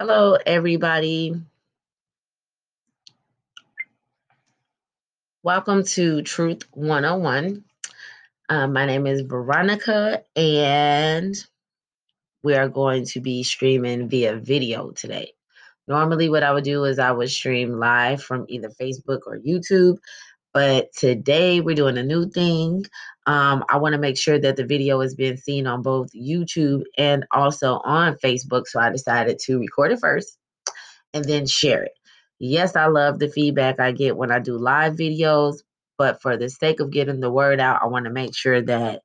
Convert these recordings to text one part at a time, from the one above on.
Hello, everybody. Welcome to Truth 101. Um, my name is Veronica, and we are going to be streaming via video today. Normally, what I would do is I would stream live from either Facebook or YouTube, but today we're doing a new thing. Um, I want to make sure that the video is being seen on both YouTube and also on Facebook. So I decided to record it first and then share it. Yes, I love the feedback I get when I do live videos, but for the sake of getting the word out, I want to make sure that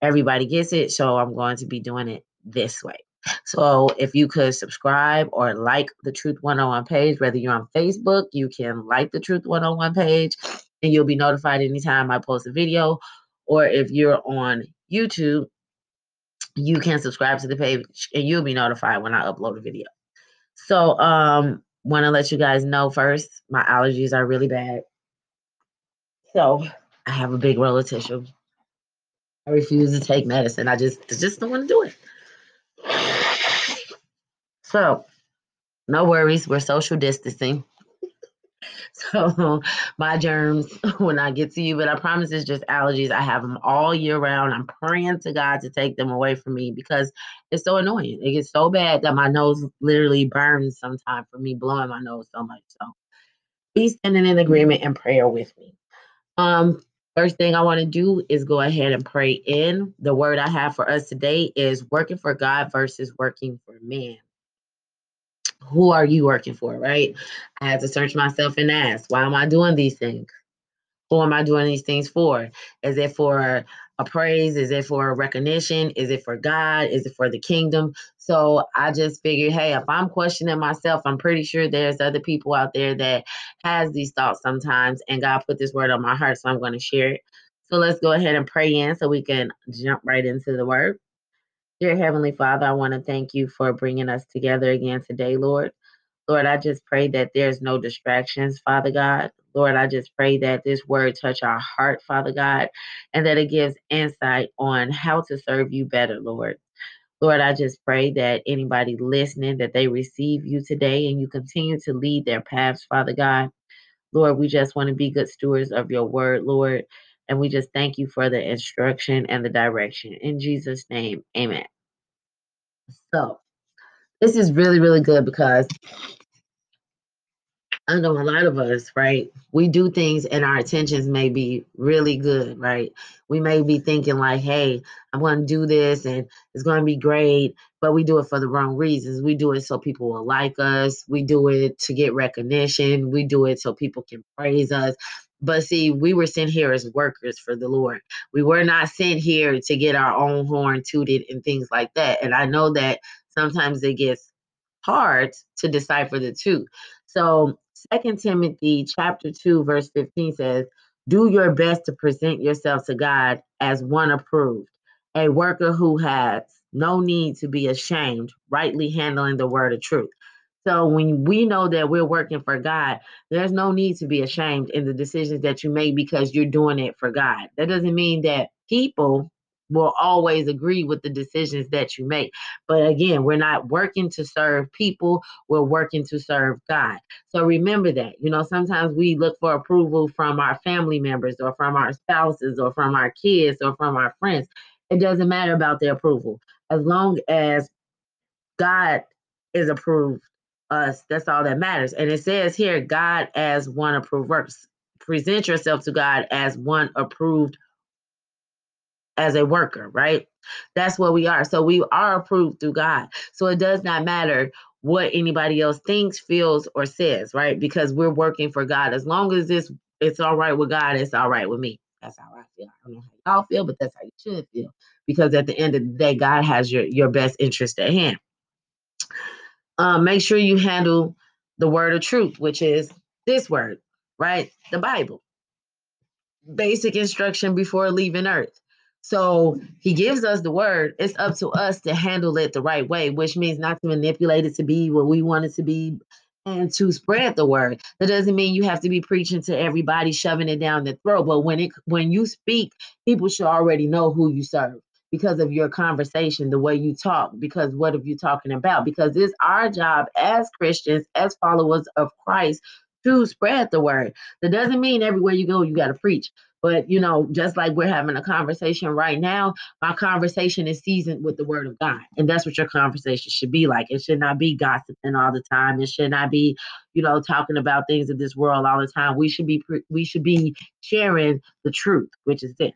everybody gets it. So I'm going to be doing it this way. So if you could subscribe or like the Truth 101 page, whether you're on Facebook, you can like the Truth 101 page and you'll be notified anytime I post a video. Or if you're on YouTube, you can subscribe to the page and you'll be notified when I upload a video. So um want to let you guys know first, my allergies are really bad. So I have a big roll of tissue. I refuse to take medicine. I just just don't want to do it. So no worries, we're social distancing. So my germs when I get to you, but I promise it's just allergies. I have them all year round. I'm praying to God to take them away from me because it's so annoying. It gets so bad that my nose literally burns sometimes from me blowing my nose so much. So be standing in agreement and prayer with me. Um, first thing I want to do is go ahead and pray in. The word I have for us today is working for God versus working for man who are you working for, right? I had to search myself and ask, why am I doing these things? Who am I doing these things for? Is it for a praise? Is it for a recognition? Is it for God? Is it for the kingdom? So I just figured, hey, if I'm questioning myself, I'm pretty sure there's other people out there that has these thoughts sometimes, and God put this word on my heart, so I'm going to share it. So let's go ahead and pray in so we can jump right into the word. Dear Heavenly Father, I want to thank you for bringing us together again today, Lord. Lord, I just pray that there's no distractions, Father God. Lord, I just pray that this word touch our heart, Father God, and that it gives insight on how to serve you better, Lord. Lord, I just pray that anybody listening that they receive you today and you continue to lead their paths, Father God. Lord, we just want to be good stewards of your word, Lord. And we just thank you for the instruction and the direction. In Jesus' name, amen. So, this is really, really good because I know a lot of us, right? We do things and our intentions may be really good, right? We may be thinking, like, hey, I'm going to do this and it's going to be great, but we do it for the wrong reasons. We do it so people will like us, we do it to get recognition, we do it so people can praise us. But see, we were sent here as workers for the Lord. We were not sent here to get our own horn tooted and things like that. And I know that sometimes it gets hard to decipher the two. So Second Timothy chapter 2, verse 15 says, Do your best to present yourself to God as one approved, a worker who has no need to be ashamed, rightly handling the word of truth. So when we know that we're working for God, there's no need to be ashamed in the decisions that you make because you're doing it for God. That doesn't mean that people will always agree with the decisions that you make. But again, we're not working to serve people, we're working to serve God. So remember that. You know, sometimes we look for approval from our family members or from our spouses or from our kids or from our friends. It doesn't matter about their approval. As long as God is approved us, that's all that matters. And it says here, God as one approved works. Present yourself to God as one approved as a worker, right? That's what we are. So we are approved through God. So it does not matter what anybody else thinks, feels, or says, right? Because we're working for God. As long as this it's all right with God, it's all right with me. That's how I feel. I don't know how y'all feel, but that's how you should feel. Because at the end of the day, God has your, your best interest at hand. Um, make sure you handle the word of truth, which is this word, right? The Bible. Basic instruction before leaving earth. So he gives us the word. It's up to us to handle it the right way, which means not to manipulate it to be what we want it to be and to spread the word. That doesn't mean you have to be preaching to everybody, shoving it down their throat. But when it when you speak, people should already know who you serve. Because of your conversation, the way you talk, because what are you talking about? Because it's our job as Christians, as followers of Christ, to spread the word. That doesn't mean everywhere you go, you got to preach. But, you know, just like we're having a conversation right now, my conversation is seasoned with the word of God. And that's what your conversation should be like. It should not be gossiping all the time. It should not be, you know, talking about things of this world all the time. We should be we should be sharing the truth, which is this.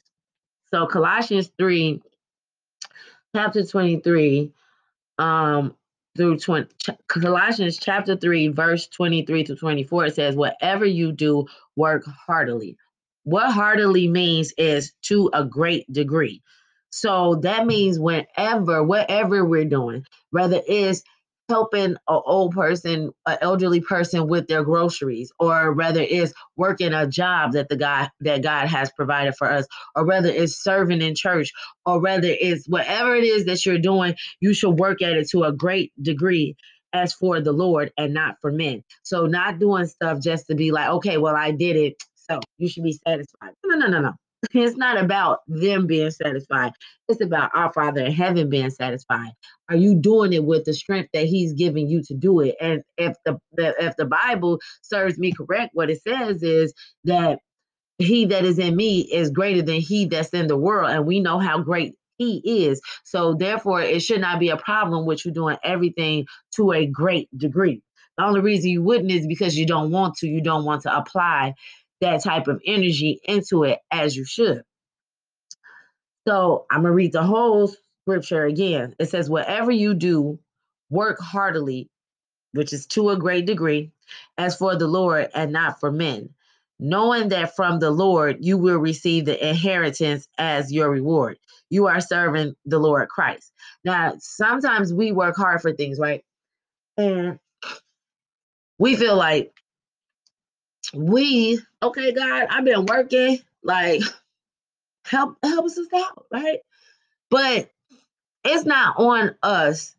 So Colossians 3 chapter 23 um through 20 Colossians chapter 3 verse 23 to 24 it says whatever you do work heartily what heartily means is to a great degree. So that means whenever, whatever we're doing, whether it's helping an old person, an elderly person with their groceries, or whether it's working a job that the God that God has provided for us, or whether it's serving in church, or whether it's whatever it is that you're doing, you should work at it to a great degree as for the Lord and not for men. So not doing stuff just to be like, okay, well, I did it so you should be satisfied. No, no, no, no. It's not about them being satisfied. It's about our Father in heaven being satisfied. Are you doing it with the strength that He's giving you to do it? And if the, the if the Bible serves me correct, what it says is that he that is in me is greater than he that's in the world, and we know how great he is. So therefore, it should not be a problem with you doing everything to a great degree. The only reason you wouldn't is because you don't want to. You don't want to apply that type of energy into it as you should. So I'm going to read the whole scripture again. It says, Whatever you do, work heartily, which is to a great degree, as for the Lord and not for men, knowing that from the Lord you will receive the inheritance as your reward. You are serving the Lord Christ. Now, sometimes we work hard for things, right? And we feel like we okay god i've been working like help help us out right? But it's not on us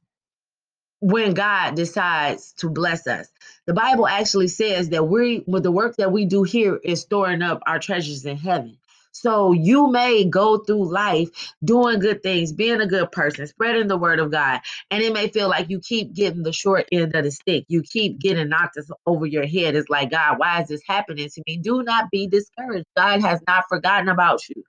when god decides to bless us. The bible actually says that we with the work that we do here is storing up our treasures in heaven so you may go through life doing good things, being a good person, spreading the word of God, and it may feel like you keep getting the short end of the stick. You keep getting knocked over your head. It's like, God, why is this happening to me? Do not be discouraged. God has not forgotten about you.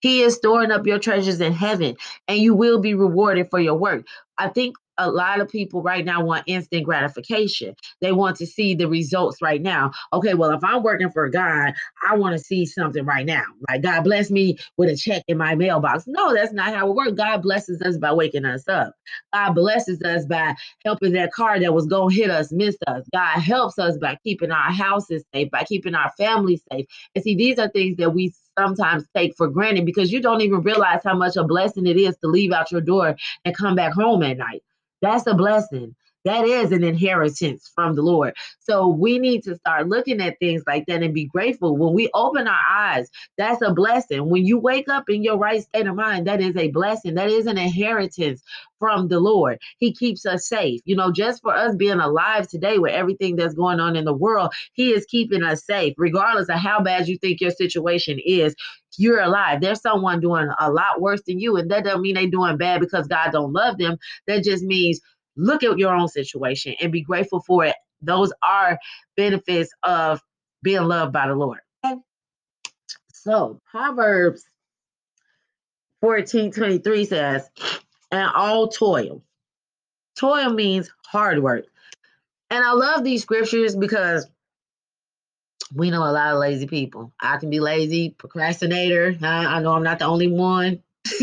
He is storing up your treasures in heaven, and you will be rewarded for your work. I think a lot of people right now want instant gratification. They want to see the results right now. Okay, well, if I'm working for God, I want to see something right now. Like, God bless me with a check in my mailbox. No, that's not how it works. God blesses us by waking us up. God blesses us by helping that car that was going to hit us miss us. God helps us by keeping our houses safe, by keeping our families safe. And see, these are things that we sometimes take for granted because you don't even realize how much a blessing it is to leave out your door and come back home at night. That's a blessing. That is an inheritance from the Lord. So we need to start looking at things like that and be grateful. When we open our eyes, that's a blessing. When you wake up in your right state of mind, that is a blessing. That is an inheritance from the Lord. He keeps us safe. You know, just for us being alive today with everything that's going on in the world, He is keeping us safe, regardless of how bad you think your situation is. You're alive. There's someone doing a lot worse than you, and that doesn't mean they're doing bad because God don't love them. That just means look at your own situation and be grateful for it. Those are benefits of being loved by the Lord. Okay? So Proverbs 14 23 says, and all toil. Toil means hard work. And I love these scriptures because we know a lot of lazy people. I can be lazy, procrastinator. I, I know I'm not the only one.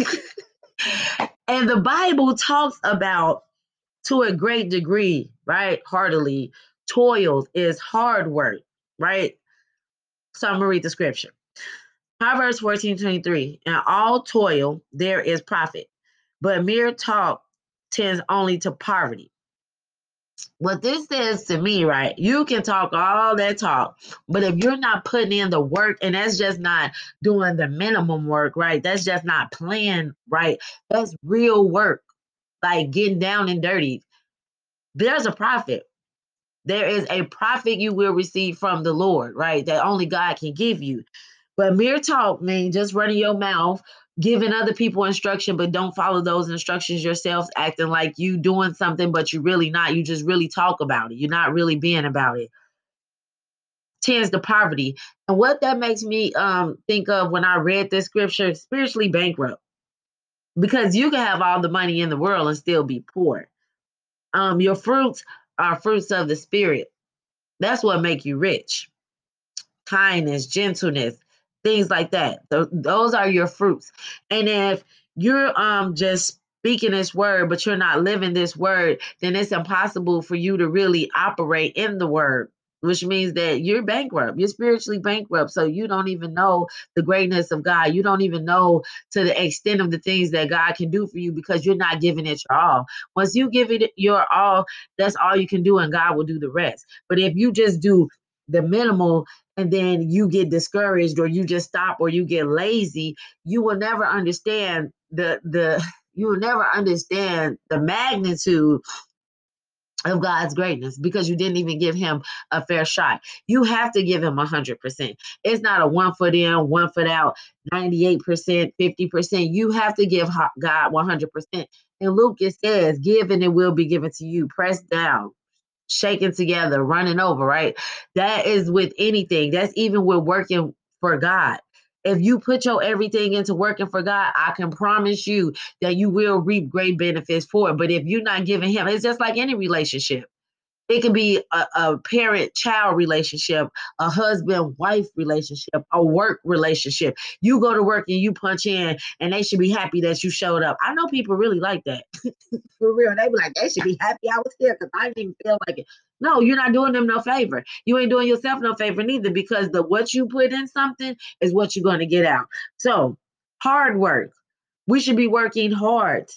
and the Bible talks about to a great degree, right? Heartily, toils is hard work, right? So I'm gonna read the scripture. Proverbs 14 23. In all toil, there is profit, but mere talk tends only to poverty. What this says to me, right? You can talk all that talk, but if you're not putting in the work, and that's just not doing the minimum work, right? That's just not playing, right? That's real work like getting down and dirty, there's a profit. There is a profit you will receive from the Lord, right? That only God can give you. But mere talk means just running your mouth, giving other people instruction but don't follow those instructions yourself acting like you doing something but you really not you just really talk about it you're not really being about it tends to poverty and what that makes me um think of when i read this scripture spiritually bankrupt because you can have all the money in the world and still be poor um your fruits are fruits of the spirit that's what make you rich kindness gentleness things like that. Th- those are your fruits. And if you're um just speaking this word, but you're not living this word, then it's impossible for you to really operate in the word which means that you're bankrupt. You're spiritually bankrupt. So you don't even know the greatness of God. You don't even know to the extent of the things that God can do for you because you're not giving it your all. Once you give it your all, that's all you can do, and God will do the rest. But if you just do the minimal and then you get discouraged or you just stop or you get lazy, you will never understand the the you will never understand the magnitude of God's greatness because you didn't even give him a fair shot. You have to give him hundred percent. It's not a one foot in, one foot out, 98%, 50%. You have to give God 100%. And Luke it says, give and it will be given to you. Press down, shaking together, running over, right? That is with anything. That's even with working for God. If you put your everything into working for God, I can promise you that you will reap great benefits for it. But if you're not giving Him, it's just like any relationship. It can be a, a parent child relationship, a husband wife relationship, a work relationship. You go to work and you punch in, and they should be happy that you showed up. I know people really like that. For real. They be like, they should be happy I was here because I didn't even feel like it. No, you're not doing them no favor. You ain't doing yourself no favor neither because the what you put in something is what you're going to get out. So, hard work. We should be working hard.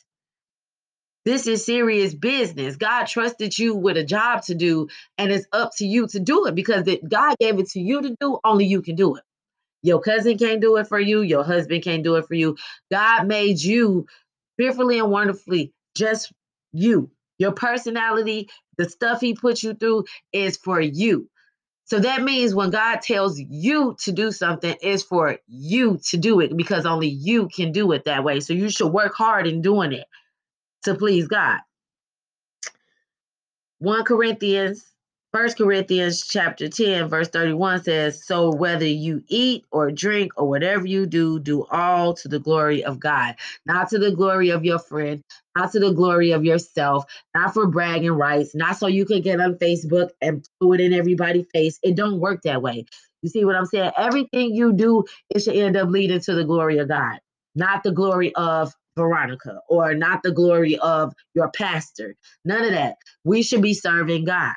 This is serious business. God trusted you with a job to do, and it's up to you to do it because it, God gave it to you to do. Only you can do it. Your cousin can't do it for you. Your husband can't do it for you. God made you fearfully and wonderfully, just you. Your personality, the stuff He put you through is for you. So that means when God tells you to do something, it's for you to do it because only you can do it that way. So you should work hard in doing it to please God. 1 Corinthians, 1 Corinthians chapter 10, verse 31 says, So whether you eat or drink or whatever you do, do all to the glory of God, not to the glory of your friend, not to the glory of yourself, not for bragging rights, not so you can get on Facebook and throw it in everybody's face. It don't work that way. You see what I'm saying? Everything you do, it should end up leading to the glory of God, not the glory of Veronica or not the glory of your pastor. None of that. We should be serving God.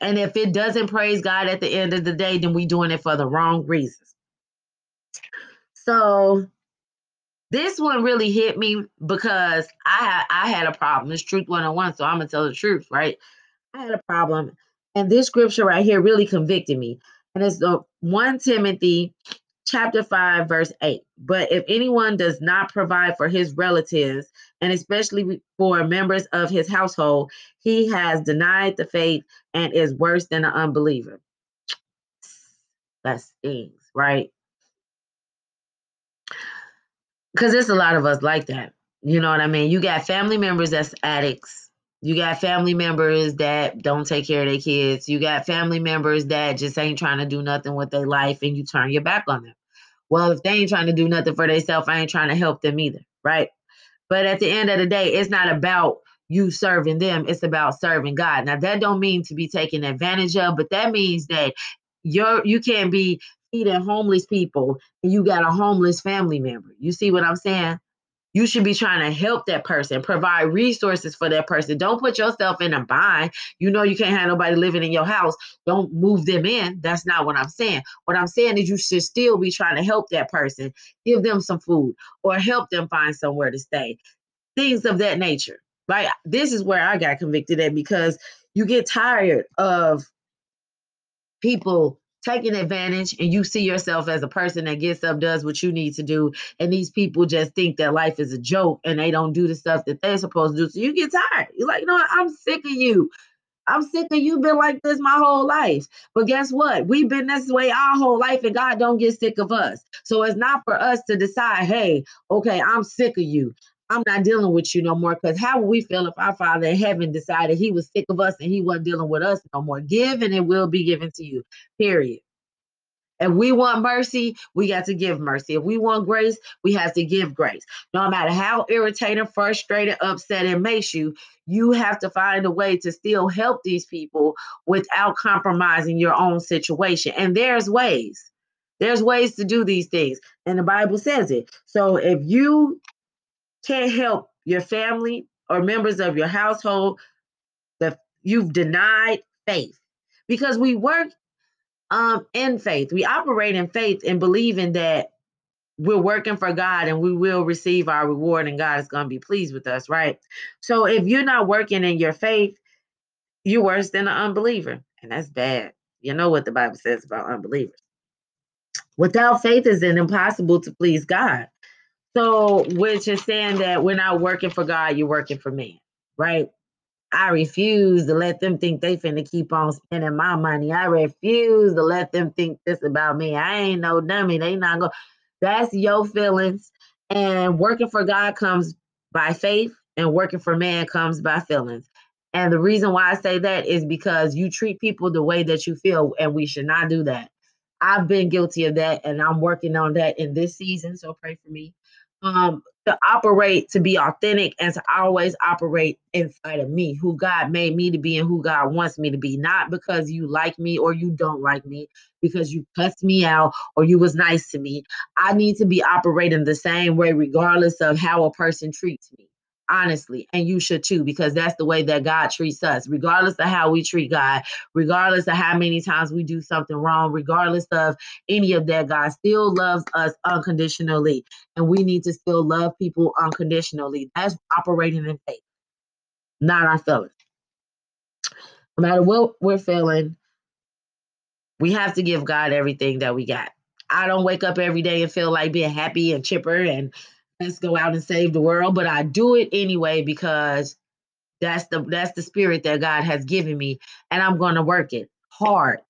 And if it doesn't praise God at the end of the day, then we're doing it for the wrong reasons. So this one really hit me because I I had a problem. It's truth 101, so I'm gonna tell the truth, right? I had a problem. And this scripture right here really convicted me. And it's the 1 Timothy chapter 5, verse 8. But if anyone does not provide for his relatives, and especially for members of his household, he has denied the faith and is worse than an unbeliever. That stings, right? Because there's a lot of us like that. You know what I mean? You got family members that's addicts. You got family members that don't take care of their kids. You got family members that just ain't trying to do nothing with their life and you turn your back on them. Well, if they ain't trying to do nothing for themselves, I ain't trying to help them either, right? But at the end of the day, it's not about you serving them, it's about serving God. Now that don't mean to be taken advantage of, but that means that you're you can't be feeding homeless people and you got a homeless family member. You see what I'm saying? You should be trying to help that person, provide resources for that person. Don't put yourself in a bind. You know you can't have nobody living in your house. Don't move them in. That's not what I'm saying. What I'm saying is you should still be trying to help that person, give them some food or help them find somewhere to stay. Things of that nature. Like this is where I got convicted at because you get tired of people taking advantage and you see yourself as a person that gets up, does what you need to do, and these people just think that life is a joke and they don't do the stuff that they're supposed to do. So you get tired. You're like, you know what? I'm sick of you I'm sick of you been like this my whole life. But guess what? We've been this way our whole life, and God don't get sick of us. So it's not for us to decide, hey, okay, I'm sick of you. I'm not dealing with you no more. Because how would we feel if our Father in heaven decided he was sick of us and he wasn't dealing with us no more? Give and it will be given to you. Period. If we want mercy, we got to give mercy. If we want grace, we have to give grace. No matter how irritating, frustrated, upset it makes you, you have to find a way to still help these people without compromising your own situation. And there's ways. There's ways to do these things. And the Bible says it. So if you can't help your family or members of your household, that you've denied faith. Because we work um in faith. We operate in faith and believing that we're working for God and we will receive our reward and God is going to be pleased with us, right? So if you're not working in your faith, you're worse than an unbeliever. And that's bad. You know what the Bible says about unbelievers. Without faith, it's impossible to please God. So, which is saying that we're not working for God, you're working for man, right? I refuse to let them think they finna keep on spending my money. I refuse to let them think this about me. I ain't no dummy. They not go. That's your feelings. And working for God comes by faith, and working for man comes by feelings. And the reason why I say that is because you treat people the way that you feel, and we should not do that. I've been guilty of that, and I'm working on that in this season. So pray for me um to operate to be authentic and to always operate inside of me who god made me to be and who god wants me to be. Not because you like me or you don't like me because you cussed me out or you was nice to me. I need to be operating the same way regardless of how a person treats me honestly and you should too because that's the way that god treats us. Regardless of how we treat god regardless of how many times we do something wrong regardless of any of that god still loves us unconditionally and we need to still love people unconditionally. That's operating in faith not our feelings. No matter what we're feeling we have to give god everything that we got. I don't wake up every day and feel like being happy and chipper and let's go out and save the world but i do it anyway because that's the that's the spirit that god has given me and i'm to work it hard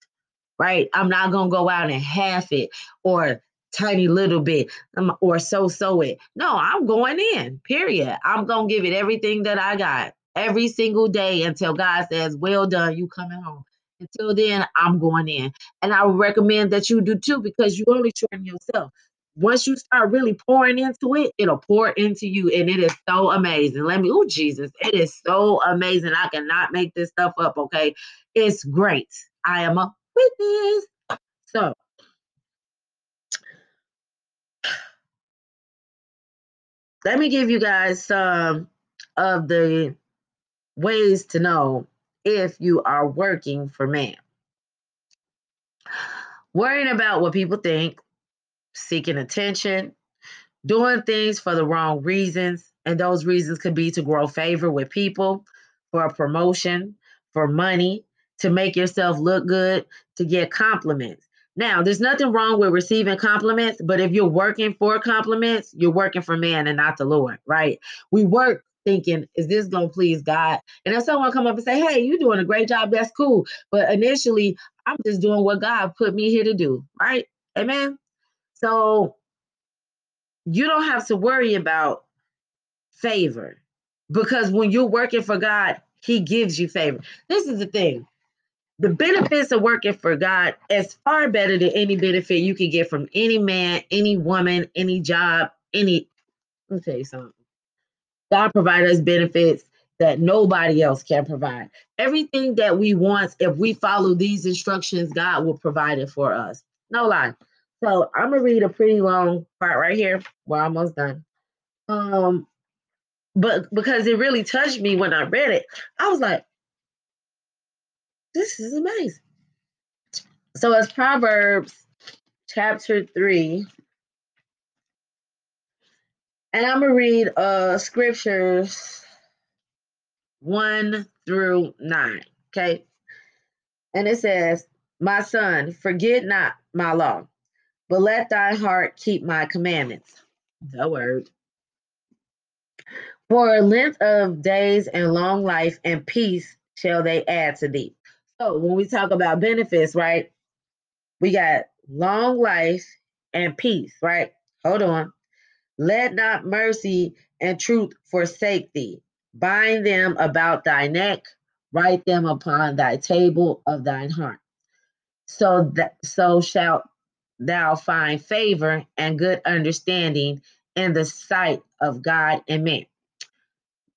right? I'm not to go out and half it or tiny little bit um, or so so it. No i'm going in period. I'm to give it everything that i got every single day until god says well done you coming home. Until then i'm going in and i recommend that you do too because you only train yourself once you start really pouring into it, it'll pour into you. And it is so amazing. Let me, oh, Jesus, it is so amazing. I cannot make this stuff up, okay? It's great. I am a witness. So, let me give you guys some of the ways to know if you are working for man. Worrying about what people think, seeking attention, doing things for the wrong reasons. And those reasons could be to grow favor with people, for a promotion, for money, to make yourself look good, to get compliments. Now, there's nothing wrong with receiving compliments, but if you're working for compliments, you're working for man and not the Lord, right? We work thinking, is this gonna please God? And if someone come up and say, hey, you're doing a great job, that's cool. But initially, I'm just doing what God put me here to do, right? Amen. So you don't have to worry about favor because when you're working for God, He gives you favor. This is the thing the benefits of working for God is far better than any benefit you can get from any man, any woman, any job, any. Let me tell you something. God provides us benefits that nobody else can provide. Everything that we want, if we follow these instructions, God will provide it for us. No lie. So I'm gonna read a pretty long part right here. We're almost done. Um, but because it really touched me when I read it, I was like, this is amazing. So it's Proverbs chapter three. And I'm gonna read uh scriptures one through nine. Okay. And it says, My son, forget not my law but let thy heart keep my commandments. The word. For a length of days and long life and peace shall they add to thee. So when we talk about benefits, right, we got long life and peace, right? Hold on. Let not mercy and truth forsake thee. Bind them about thy neck, write them upon thy table of thine heart. So that so shalt thou find favor and good understanding in the sight of God and man.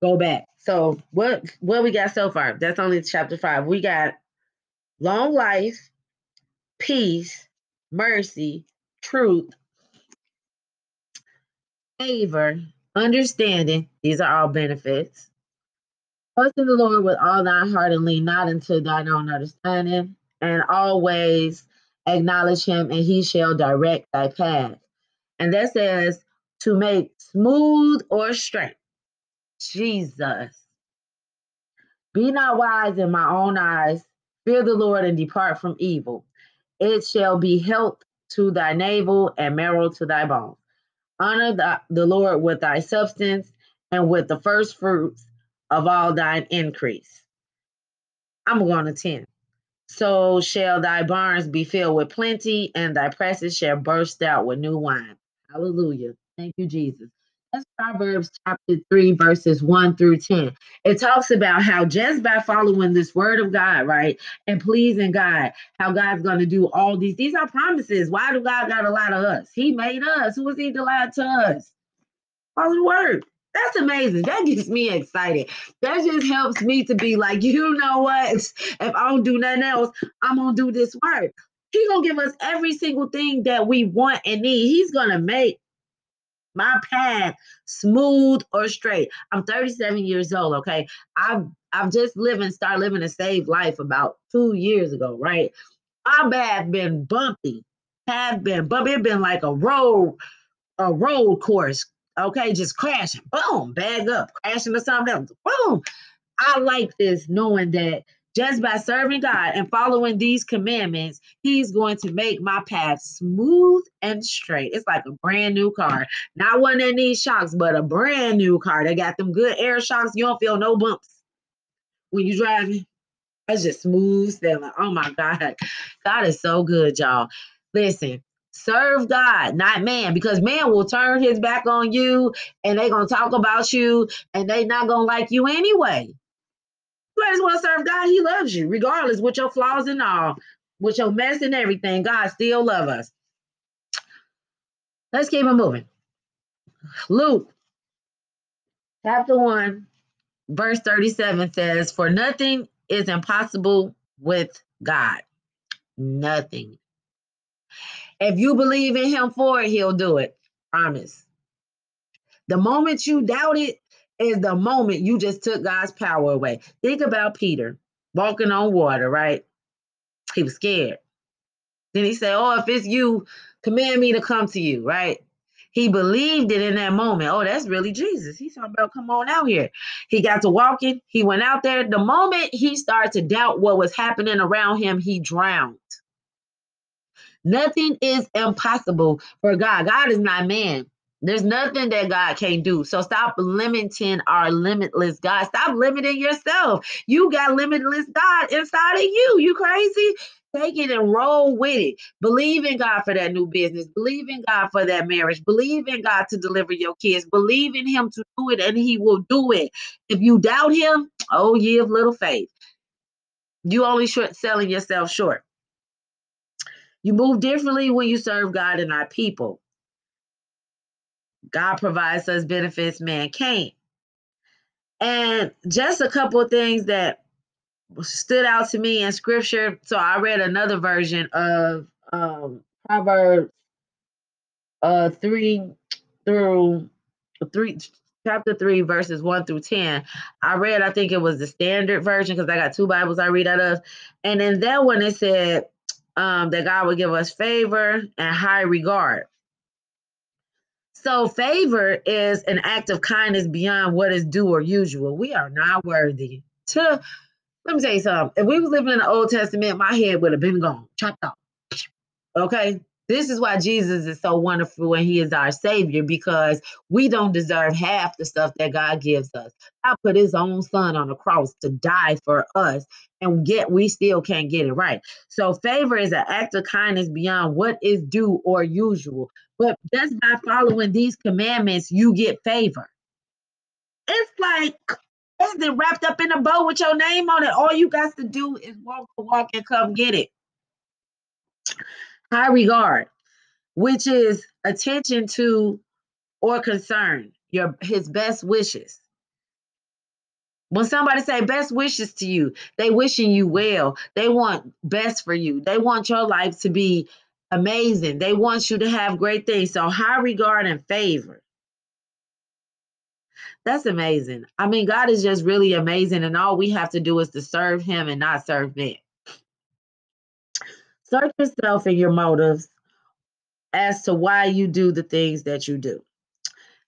Go back. So what what we got so far? That's only chapter five. We got long life, peace, mercy, truth, favor, understanding. These are all benefits. Trust in the Lord with all thy heart and lean not into thine own understanding, and always acknowledge him, and he shall direct thy path. And that says to make smooth or straight. Jesus. Be not wise in my own eyes. Fear the Lord and depart from evil. It shall be health to thy navel and marrow to thy bones. Honor the, the Lord with thy substance and with the first fruits of all thine increase. I'm going to 10. So shall thy barns be filled with plenty, and thy presses shall burst out with new wine. Hallelujah. Thank you, Jesus. That's Proverbs chapter 3, verses 1 through 10. It talks about how just by following this word of God, right, and pleasing God, how God's going to do all these. These are promises. Why do God got to lie to us? He made us. Who is he to lie to us? Follow the word. That's amazing. That gets me excited. That just helps me to be like, you know what? If I don't do nothing else, I'm gonna do this work. He's gonna give us every single thing that we want and need. He's gonna make my path smooth or straight. I'm 37 years old. Okay, I've I've just living, start living a saved life about two years ago. Right, my path been bumpy, have been bumpy. It been like a road, a road course. Okay, just crashing, boom, bag up, crashing to something else, boom. I like this knowing that just by serving God and following these commandments, He's going to make my path smooth and straight. It's like a brand new car. Not one that needs shocks, but a brand new car. They got them good air shocks. You don't feel no bumps when you're driving. It's just smooth sailing. Oh my God. God is so good, y'all. Listen, serve God, not man, because man will turn his back on you and they're going to talk about you and they not going to like you anyway. You just want to serve God. He loves you, regardless with your flaws and all, with your mess and everything. God still love us. Let's keep it moving. Luke chapter 1, verse 37 says, For nothing is impossible with God. Nothing. If you believe in him for it, he'll do it. Promise. The moment you doubt it, is the moment you just took God's power away. Think about Peter walking on water, right? He was scared. Then he said, Oh, if it's you, command me to come to you, right? He believed it in that moment. Oh, that's really Jesus. He's talking about come on out here. He got to walking. He went out there. The moment he started to doubt what was happening around him, he drowned. Nothing is impossible for God. God is not man. There's nothing that God can't do. So stop limiting our limitless God. Stop limiting yourself. You got limitless God inside of you. You crazy? Take it and roll with it. Believe in God for that new business. Believe in God for that marriage. Believe in God to deliver your kids. Believe in Him to do it, and He will do it. If you doubt Him, oh, ye of little faith. You only short selling yourself short. You move differently when you serve God and our people. God provides us benefits man can't. And just a couple of things that stood out to me in scripture. So I read another version of um, Proverbs uh, 3 through 3, chapter 3, verses 1 through 10. I read, I think it was the standard version because I got two Bibles I read out of. And in that one, it said um, that God would give us favor and high regard. So, favor is an act of kindness beyond what is due or usual. We are not worthy to. Let me tell you something. If we was living in the Old Testament, my head would have been gone, chopped off. Okay, This is why Jesus is so wonderful and he is our savior because we don't deserve half the stuff that God gives us. God put his own son on the cross to die for us and yet we still can't get it right. So favor is an act of kindness beyond what is due or usual. But just by following these commandments, you get favor. It's like it wrapped up in a bow with your name on it? All you got to do is walk the walk and come get it. High regard, which is attention to or concern, your his best wishes. When somebody say best wishes to you, they wishing you well. They want best for you. They want your life to be amazing. They want you to have great things. So high regard and favor. That's amazing. I mean, God is just really amazing, and all we have to do is to serve Him and not serve men. Search yourself and your motives as to why you do the things that you do.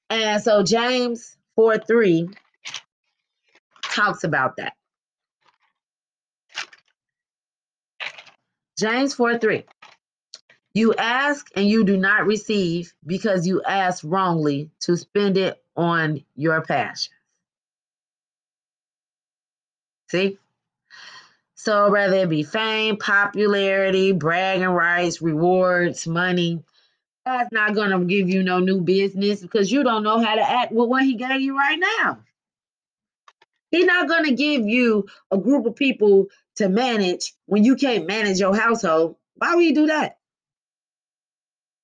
And so, James 4 3 talks about that. James 4 3. You ask and you do not receive because you ask wrongly to spend it on your passion. See? So, whether it be fame, popularity, bragging rights, rewards, money, God's not going to give you no new business because you don't know how to act with what He gave you right now. He's not going to give you a group of people to manage when you can't manage your household. Why would he do that?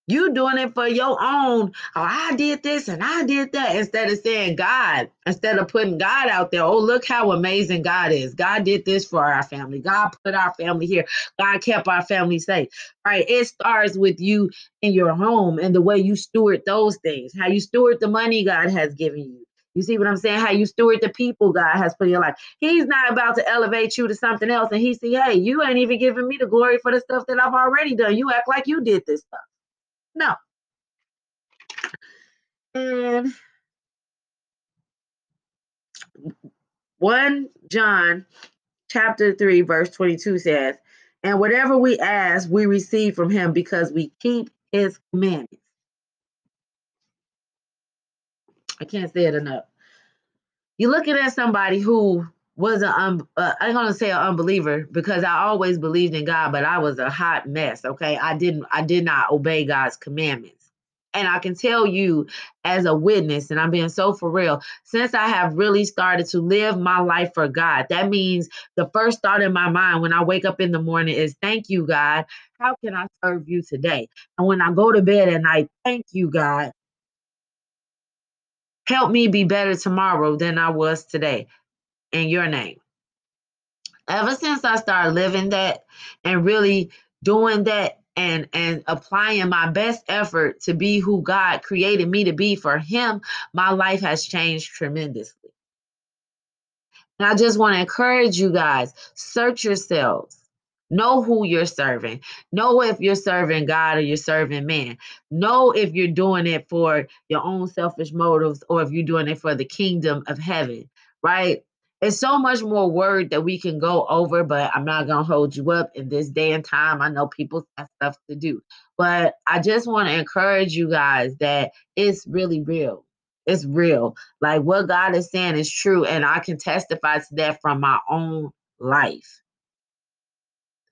You doing it for your own. Oh, I did this and I did that instead of saying God, instead of putting God out there. Oh, look how amazing God is. God did this for our family. God put our family here. God kept our family safe. Right? It starts with you in your home and the way you steward those things, how you steward the money God has given you. You see what I'm saying? How you steward the people God has put in your life. He's not about to elevate you to something else. And he see, hey, you ain't even giving me the glory for the stuff that I've already done. You act like you did this stuff. No. And 1 John chapter 3, verse 22 says, And whatever we ask, we receive from him because we keep his commandments. I can't say it enough. You're looking at somebody who was an um, uh, I'm gonna say an unbeliever because I always believed in God, but I was a hot mess. Okay, I didn't I did not obey God's commandments. And I can tell you as a witness, and I'm being so for real, since I have really started to live my life for God, that means the first thought in my mind when I wake up in the morning is, Thank you, God. How can I serve you today? And when I go to bed at night, thank you, God. Help me be better tomorrow than I was today in your name. Ever since I started living that and really doing that and and applying my best effort to be who God created me to be for him, my life has changed tremendously. And I just want to encourage you guys, search yourselves. Know who you're serving. Know if you're serving God or you're serving man. Know if you're doing it for your own selfish motives or if you're doing it for the kingdom of heaven, right? It's so much more word that we can go over, but I'm not gonna hold you up in this day and time. I know people have stuff to do, but I just want to encourage you guys that it's really real. It's real. Like what God is saying is true, and I can testify to that from my own life.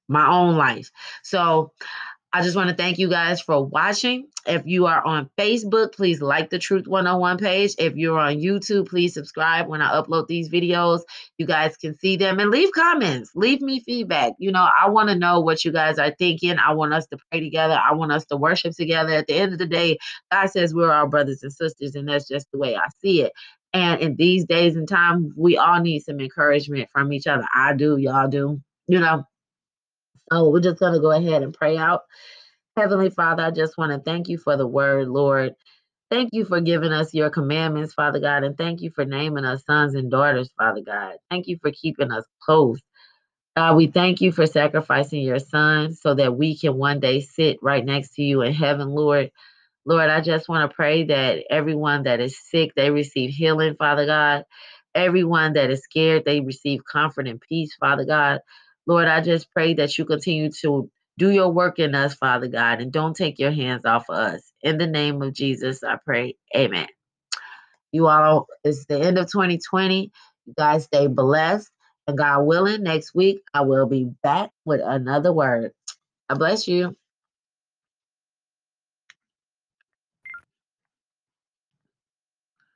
My own life. So I just want to thank you guys for watching. If you are on Facebook, please like the Truth 101 page. If you're on YouTube, please subscribe when I upload these videos. You guys can see them and leave comments. Leave me feedback. You know, I want to know what you guys are thinking. I want us to pray together. I want us to worship together. At the end of the day, God says we're our brothers and sisters, and that's just the way I see it. And in these days and time, we all need some encouragement from each other. I do, y'all do, you know. So we're just going to go ahead and pray out. Heavenly Father, I just want to thank you for the word, Lord. Thank you for giving us your commandments, Father God, and thank you for naming us sons and daughters, Father God. Thank you for keeping us close. God, we thank you for sacrificing your son so that we can one day sit right next to you in heaven, Lord. Lord, I just want to pray that everyone that is sick, they receive healing, Father God. Everyone that is scared, they receive comfort and peace, Father God. Lord, I just pray that you continue to Do your work in us, Father God, and don't take your hands off of us. In the name of Jesus, I pray. Amen. You all, it's the end of 2020. You guys stay blessed. And God willing, next week I will be back with another word. I bless you.